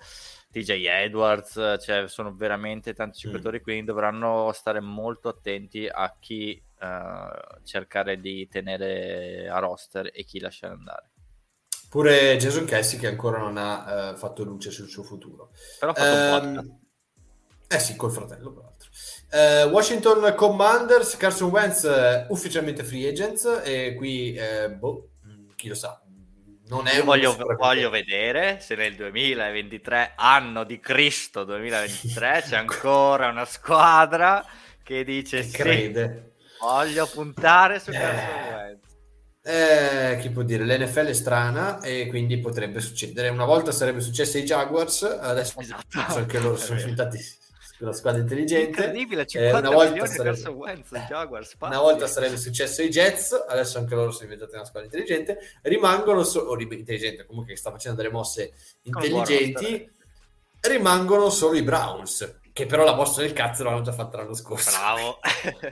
DJ Edwards, cioè sono veramente tanti mm. giocatori, mm. quindi dovranno stare molto attenti a chi uh, cercare di tenere a roster e chi lasciare andare. Pure Jason Cassie che ancora non ha uh, fatto luce sul suo futuro. Però ha fatto um, un Eh sì, col fratello, tra l'altro. Uh, Washington Commanders, Carson Wentz uh, ufficialmente free agents e qui, uh, boh, mm, chi lo sa. Non è voglio, voglio vedere se nel 2023, anno di Cristo 2023, c'è ancora una squadra che dice che sì, crede. voglio puntare su Carson Wentz. Eh, chi può dire? L'NFL è strana e quindi potrebbe succedere. Una volta sarebbe successo ai Jaguars, adesso esatto. anche loro sono diventati la squadra intelligente. Incredibile, 50 eh, una volta sarebbe... Wentz, Jaguars, una volta sarebbe successo ai Jets, adesso anche loro sono diventati una squadra intelligente. Rimangono solo, o intelligente, comunque che sta facendo delle mosse intelligenti, rimangono solo i Browns, che però la mossa del cazzo l'hanno già fatta l'anno scorso. Bravo.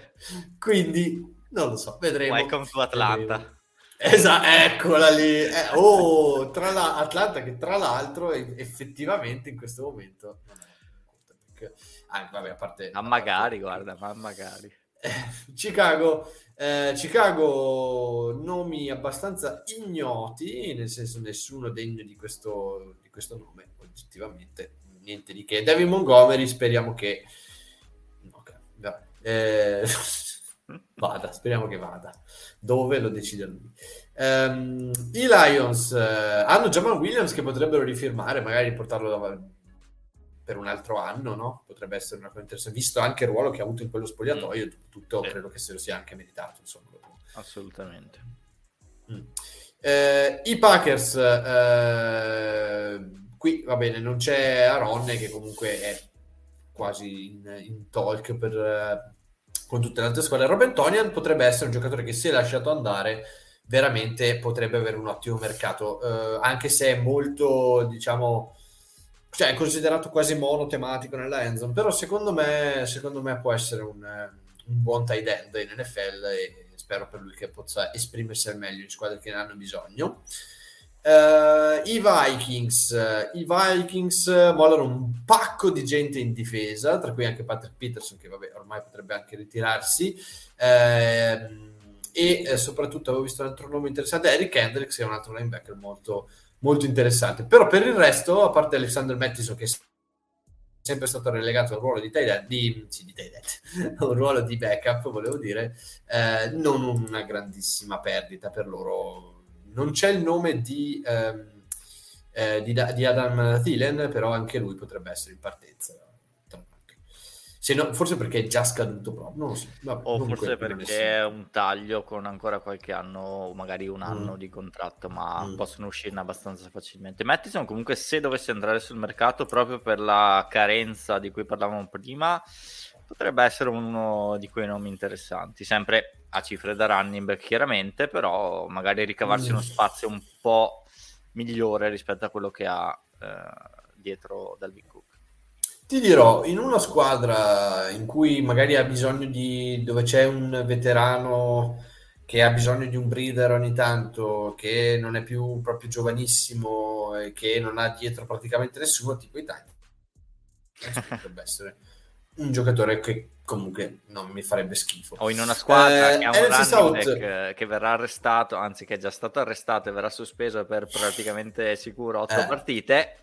Quindi, non lo so, vedremo. Welcome to Atlanta. Vedremo. Esatto, eccola lì. Eh, oh, tra la, Atlanta che tra l'altro effettivamente in questo momento non è ah, vabbè, a parte ma magari, guarda, ma magari. Eh, Chicago, eh, Chicago nomi abbastanza ignoti, nel senso nessuno degno di questo, di questo nome, oggettivamente niente di che. David Montgomery, speriamo che okay, vabbè. Eh, vada, speriamo che vada. Dove lo decide lui. Um, I Lions uh, hanno Jamal Williams che potrebbero rifirmare, magari portarlo da, per un altro anno, no? Potrebbe essere una cosa interessante, visto anche il ruolo che ha avuto in quello spogliatoio, mm. tutto sì. credo che se lo sia anche meritato. Insomma. Assolutamente. Mm. Eh, I Packers, eh, qui va bene, non c'è Aronne che comunque è quasi in, in talk per, con tutte le altre squadre. Robert Tonian potrebbe essere un giocatore che è lasciato andare, veramente potrebbe avere un ottimo mercato, eh, anche se è molto, diciamo, cioè è considerato quasi monotematico nella endzone, però secondo me, secondo me può essere un, un buon tight end in NFL e spero per lui che possa esprimersi al meglio in squadre che ne hanno bisogno. Uh, I Vikings, uh, i Vikings mollano un pacco di gente in difesa, tra cui anche Patrick Peterson, che vabbè, ormai potrebbe anche ritirarsi. Uh, e eh, soprattutto avevo visto un altro nome interessante, Eric Hendricks, che è un altro linebacker molto, molto interessante. Però per il resto, a parte Alexander Mattison, che sempre stato relegato al ruolo di tight di, sì, di tight un ruolo di backup, volevo dire, eh, non una grandissima perdita per loro. Non c'è il nome di, ehm, eh, di, di Adam Thielen, però anche lui potrebbe essere in partenza. No, forse perché è già scaduto proprio, non lo so. Vabbè, o forse perché è un taglio con ancora qualche anno, o magari un anno mm. di contratto, ma mm. possono uscirne abbastanza facilmente. Mattison comunque se dovesse andare sul mercato proprio per la carenza di cui parlavamo prima, potrebbe essere uno di quei nomi interessanti, sempre a cifre da running back chiaramente, però magari ricavarsi mm. uno spazio un po' migliore rispetto a quello che ha eh, dietro dal Big Cook. Ti dirò, in una squadra in cui magari ha bisogno di... dove c'è un veterano che ha bisogno di un breeder ogni tanto, che non è più proprio giovanissimo e che non ha dietro praticamente nessuno, tipo i Titans. Potrebbe essere un giocatore che comunque non mi farebbe schifo. O in una squadra eh, che ha un running back che verrà arrestato, anzi che è già stato arrestato e verrà sospeso per praticamente sicuro otto eh. partite,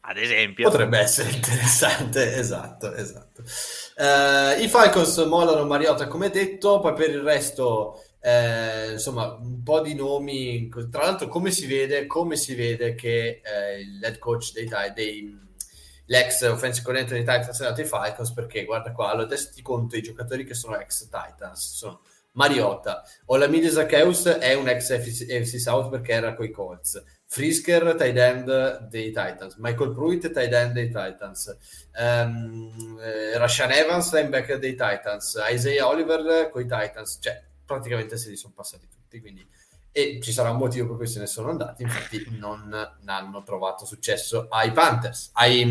ad esempio. Potrebbe essere interessante, esatto, esatto. Uh, I Falcons mollano Mariota come detto, poi per il resto, eh, insomma, un po' di nomi. Tra l'altro, come si vede, come si vede che eh, il head coach dei, dei l'ex offensive coordinator dei Titans è andato ai Falcons perché guarda qua, allora adesso ti conto i giocatori che sono ex Titans, sono Mariota, Olamide Zaccheus è un ex FC South perché era coi Colts, Frisker, tight end dei Titans, Michael Pruitt, tight end dei Titans, um, eh, Rashan Evans, linebacker dei Titans, Isaiah Oliver coi Titans, cioè praticamente se li sono passati tutti, quindi e ci sarà un motivo per cui se ne sono andati, infatti non hanno trovato successo ai Panthers, ai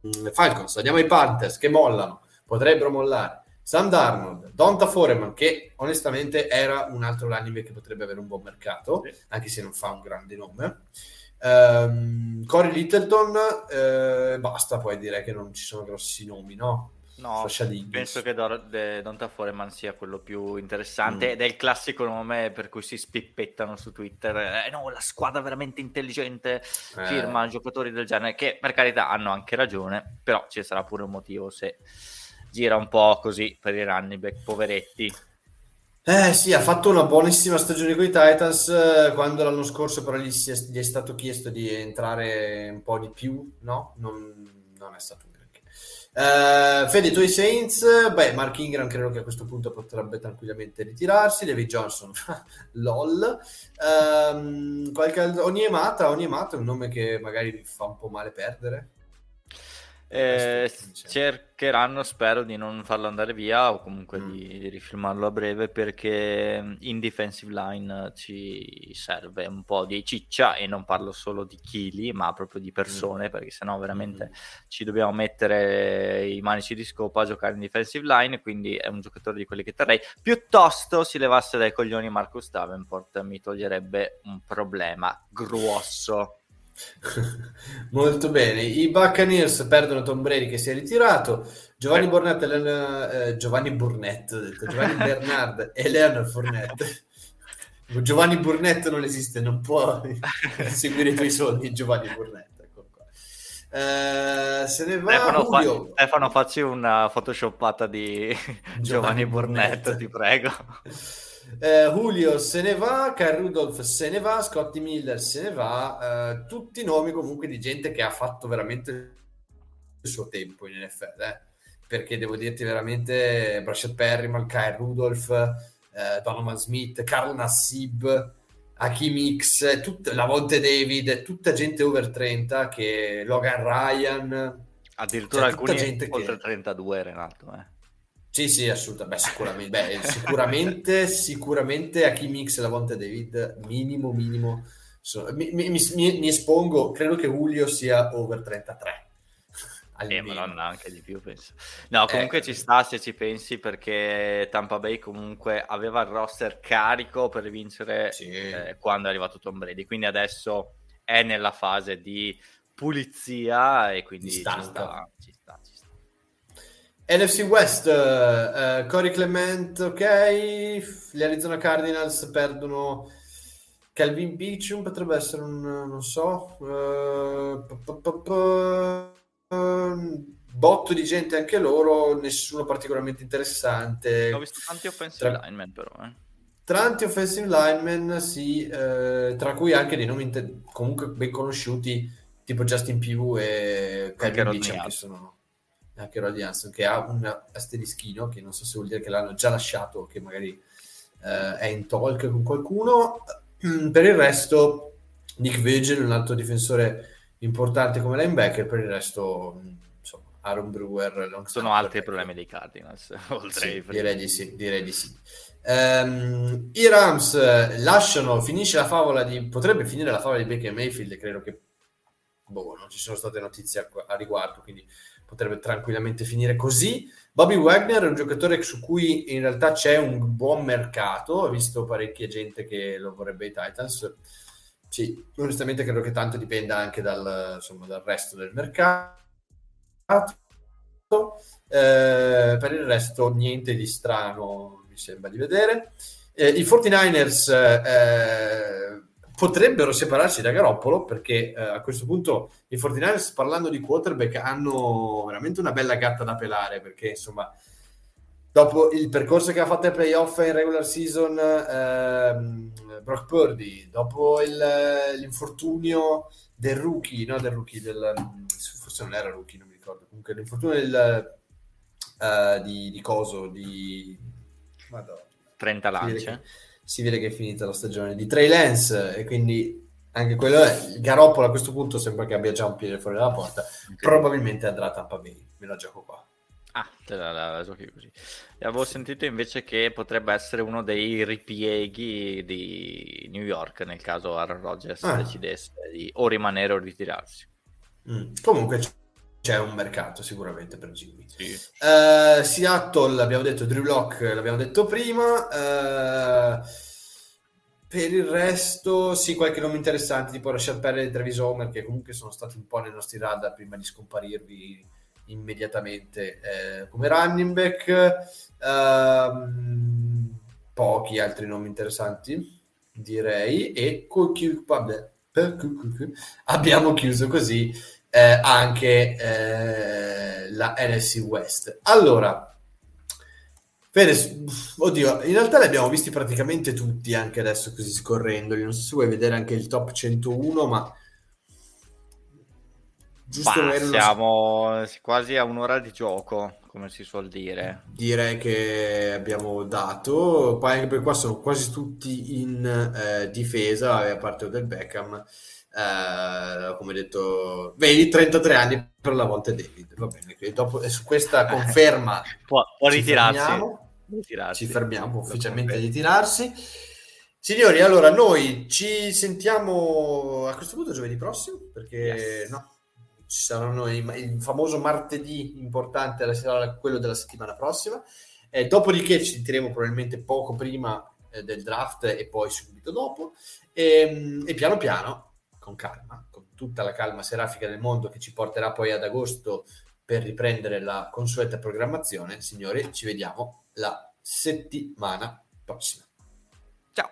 um, Falcons, andiamo ai Panthers che mollano, potrebbero mollare. Sam Darnold, Donta Foreman, che onestamente era un altro running che potrebbe avere un buon mercato, anche se non fa un grande nome. Um, Corey Littleton, eh, basta poi dire che non ci sono grossi nomi, no? No, penso che Donta Foreman sia quello più interessante mm. ed è il classico nome per cui si spippettano su Twitter. Eh, no, la squadra veramente intelligente eh. firma giocatori del genere, che per carità hanno anche ragione, però ci sarà pure un motivo se gira un po' così per i running back, poveretti. Eh sì, ha fatto una buonissima stagione con i Titans eh, quando l'anno scorso però gli, è, gli, è, stato chiesto di entrare un po' di più, no? Non, non è stato. Uh, Fede, tu i Saints, beh, Mark Ingram credo che a questo punto potrebbe tranquillamente ritirarsi, David Johnson, lol. Um, qualche, Oniemata, Oniemata è un nome che magari fa un po' male perdere. Eh, cercheranno, spero, di non farlo andare via o comunque mm. di, di, rifilmarlo a breve perché mm, in defensive line ci serve un po' di ciccia e non parlo solo di chili ma proprio di persone mm. perché sennò veramente mm. ci dobbiamo mettere i manici di scopa a giocare in defensive line quindi è un giocatore di quelli che terrei piuttosto si levasse dai coglioni Marcus Davenport mi toglierebbe un problema grosso Molto bene. I Buccaneers perdono Tom Brady che si è ritirato. Giovanni eh. Burnett, Leon, eh, Giovanni Burnett, detto, Giovanni Bernard e Leonard Fournette. Giovanni Burnett non esiste, non può seguire i tuoi soldi, Giovanni Burnett. Ecco uh, se ne va Stefano, fa- Stefano, facci una photoshoppata di Giovanni, Giovanni Burnett, Burnett, ti prego. Eh, Julio se ne va, Kyle Rudolph se ne va, Scotty Miller se ne va, eh, tutti nomi comunque di gente che ha fatto veramente il suo tempo in NFL, eh? perché devo dirti veramente Brashad Perryman, Kyle Rudolph, eh, Donovan Smith, Carl Nassib, Hakim X, tut- la Vonte David, tutta gente over 30 che Logan Ryan, addirittura cioè, alcuni gente oltre che... 32 Renato, eh. Sì, sì, assolutamente. Beh, sicuramente, beh, sicuramente, sicuramente a chi mix la Vonte David, minimo, minimo. So, mi, mi, mi, mi, espongo, credo che Julio sia over 33. Eh, madonna, anche di più penso. No, comunque eh, ci sta se ci pensi perché Tampa Bay comunque aveva il roster carico per vincere sì. eh, quando è arrivato Tom Brady, quindi adesso è nella fase di pulizia e quindi ci sta, ci sta, ci sta. NFC West, uh, Corey Clement, ok. Gli Arizona Cardinals perdono Calvin Beechum, potrebbe essere un, non so. Uh, botto di gente anche loro, nessuno particolarmente interessante. Ho visto tanti offensive tra... linemen però, eh. Tanti offensive linemen, sì, eh, tra cui anche dei nomi inter... comunque ben conosciuti, tipo Justin Pugh e Calvin Beacham, che sono anche Roddy Hanson, che ha un asterischino, che non so se vuol dire che l'hanno già lasciato, che magari eh, è in talk con qualcuno. Per il resto, Nick Vigil, un altro difensore importante come linebacker, per il resto Aaron Brewer. Sono altri problemi dei Cardinals, oltre sì, direi di sì, direi di sì. Um, I Rams lasciano, finisce la favola di, potrebbe finire la favola di Baker Mayfield, credo che, boh, non ci sono state notizie a, a riguardo, quindi potrebbe tranquillamente finire così. Bobby Wagner è un giocatore su cui in realtà c'è un buon mercato, ho visto parecchia gente che lo vorrebbe ai Titans. Sì, onestamente credo che tanto dipenda anche dal, insomma, dal resto del mercato. Eh, per il resto niente di strano mi sembra di vedere. Eh, I 49ers eh, potrebbero separarsi da Garoppolo perché eh, a questo punto i 49ers parlando di quarterback hanno veramente una bella gatta da pelare perché insomma dopo il percorso che ha fatto ai playoff in regular season ehm, Brock Purdy dopo il, l'infortunio del rookie no del rookie del, forse non era rookie non mi ricordo comunque l'infortunio del, uh, di, di coso di Madonna. 30 lance si vede che è finita la stagione di Trey Lance e quindi anche quello è il Garoppolo a questo punto sembra che abbia già un piede fuori dalla porta probabilmente andrà a Tampa Bay me la gioco qua ah te la, la, la giochi così e avevo sentito invece che potrebbe essere uno dei ripieghi di New York nel caso Aaron Rodgers ah. decidesse di o rimanere o ritirarsi mm. comunque c'è un mercato sicuramente per Jimmy. Sì. Uh, Seattle, abbiamo detto Drew Lock, l'abbiamo detto prima. Uh, per il resto, sì, qualche nome interessante, tipo Rashad Perry e Travis Homer, che comunque sono stati un po' nei nostri radar prima di scomparirvi immediatamente eh, come running back. Uh, pochi altri nomi interessanti, direi. E col vabbè, abbiamo chiuso così eh, anche eh, la NFC West. Allora, Fede, oddio, in realtà li abbiamo visti praticamente tutti anche adesso così scorrendoli. Non so se vuoi vedere anche il top 101, ma giusto bah, siamo quasi a un'ora di gioco, come si suol dire. Direi che abbiamo dato, poi anche per qua sono quasi tutti in eh, difesa, a parte del Beckham eh, come detto, vedi 33 anni per la volta David. Va bene, quindi dopo, su questa conferma può, può ritirarsi. Fermiamo, ci fermiamo ufficialmente a ritirarsi. Signori, allora noi ci sentiamo a questo punto giovedì prossimo perché yes. no, ci saranno il, il, famoso martedì importante, sarà quello della settimana prossima. Eh, dopodiché ci sentiremo probabilmente poco prima eh, del draft e poi subito dopo. E, ehm, e piano piano con calma, con tutta la calma serafica del mondo che ci porterà poi ad agosto per riprendere la consueta programmazione. Signori, ci vediamo la settimana prossima. Ciao.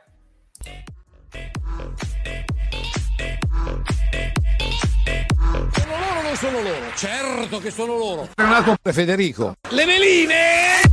Sono loro, non sono loro. Certo che sono loro. Renato Federico. Le veline!